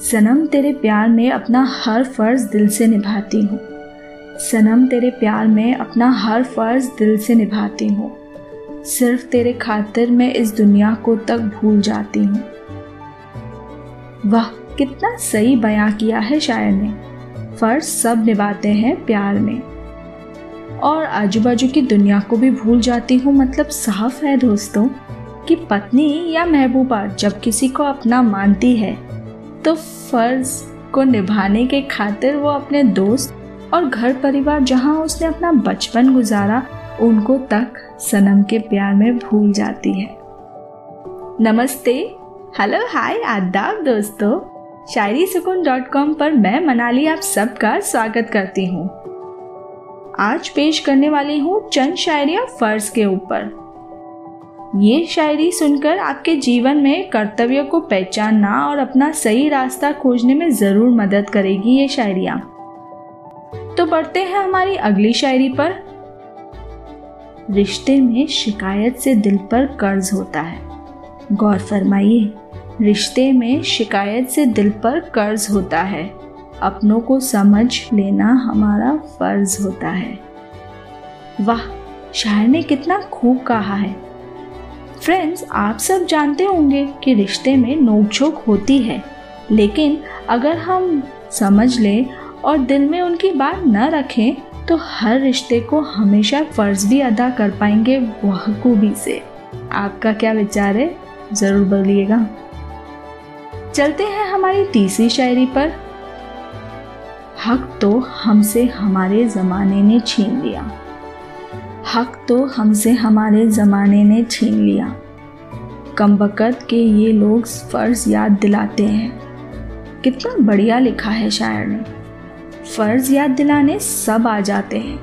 सनम तेरे प्यार में अपना हर फ़र्ज़ दिल से निभाती हूँ। सनम तेरे प्यार में अपना हर फ़र्ज़ दिल से निभाती हूँ। सिर्फ़ तेरे खातिर मैं इस दुनिया को तक भूल जाती हूँ। वाह, कितना सही बयां किया है शायर ने। फ़र्ज़ सब निभाते हैं प्यार में। और आजू बाजू की दुनिया को भी भूल जाती हूँ मतलब साफ़ है दोस्तों, कि पत्नी या महबूबा जब किसी को अपना मानती है तो फ़र्ज़ को निभाने के खातिर वो अपने दोस्त और घर परिवार जहाँ उसने अपना बचपन गुजारा, उनको तक सनम के प्यार में भूल जाती है। नमस्ते। हेलो, हाय आदाब दोस्तों। शायरी सुकून डॉट कॉम पर मैं मनाली आप सबका स्वागत करती हूँ। आज पेश करने वाली हूँ चंद शायरिया फ़र्ज़ के ऊपर। ये शायरी सुनकर आपके जीवन में कर्तव्य को पहचानना और अपना सही रास्ता खोजने में ज़रूर मदद करेगी ये शायरिया। तो बढ़ते हैं हमारी अगली शायरी पर। रिश्ते में शिकायत से दिल पर कर्ज होता है। गौर फरमाइए, रिश्ते में शिकायत से दिल पर कर्ज होता है। अपनों को समझ लेना हमारा फ़र्ज़ होता है। वाह, शायर ने कितना खूब कहा है। फ्रेंड्स आप सब जानते होंगे कि रिश्ते में नोकझोंक होती है। लेकिन अगर हम समझ लें और दिल में उनकी बात न रखें तो हर रिश्ते को हमेशा फ़र्ज़ भी अदा कर पाएँगे बखूबी से। आपका क्या विचार है? ज़रूर बोलिएगा। चलते हैं हमारी तीसरी शायरी पर। हक तो हमसे हमारे ज़माने ने छीन लिया। हक तो हमसे हमारे ज़माने ने छीन लिया। कम वक़्त के ये लोग फ़र्ज़ याद दिलाते हैं। कितना बढ़िया लिखा है शायर ने। फ़र्ज़ याद दिलाने सब आ जाते हैं।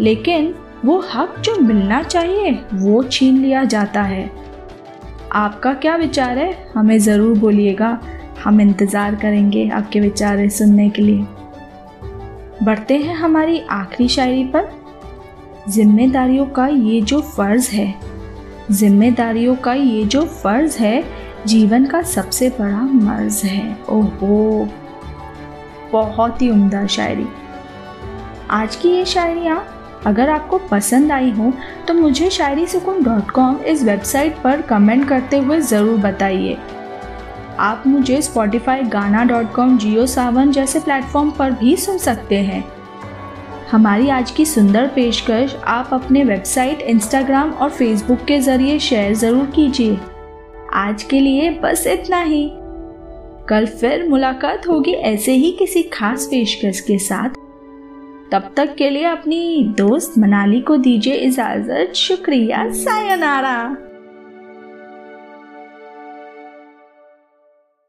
लेकिन वो हक जो मिलना चाहिए, वो छीन लिया जाता है। आपका क्या विचार है? हमें ज़रूर बोलिएगा। हम इंतज़ार करेंगे आपके विचार सुनने के लिए। बढ़ते हैं हमारी आखिरी शायरी पर। जिम्मेदारियों का ये जो फ़र्ज़ है। जिम्मेदारियों का ये जो फ़र्ज़ है, जीवन का सबसे बड़ा मर्ज है। ओहो! बहुत ही उम्दा शायरी। आज की ये शायरियाँ, अगर आपको पसंद आई हो तो मुझे शायरी सुकून डॉट कॉम इस वेबसाइट पर कमेंट करते हुए ज़रूर बताइए। आप मुझे स्पॉटिफाई गाना डॉट कॉम जियो सावन जैसे प्लेटफॉर्म पर भी सुन सकते हैं। हमारी आज की सुंदर पेशकश आप अपने वेबसाइट, इंस्टाग्राम और फेसबुक के ज़रिए शेयर ज़रूर कीजिए। आज के लिए बस इतना ही। कल फिर मुलाकात होगी ऐसे ही किसी खास पेशकश के साथ। तब तक के लिए अपनी दोस्त मनाली को दीजिए इजाज़त। शुक्रिया, सायनारा।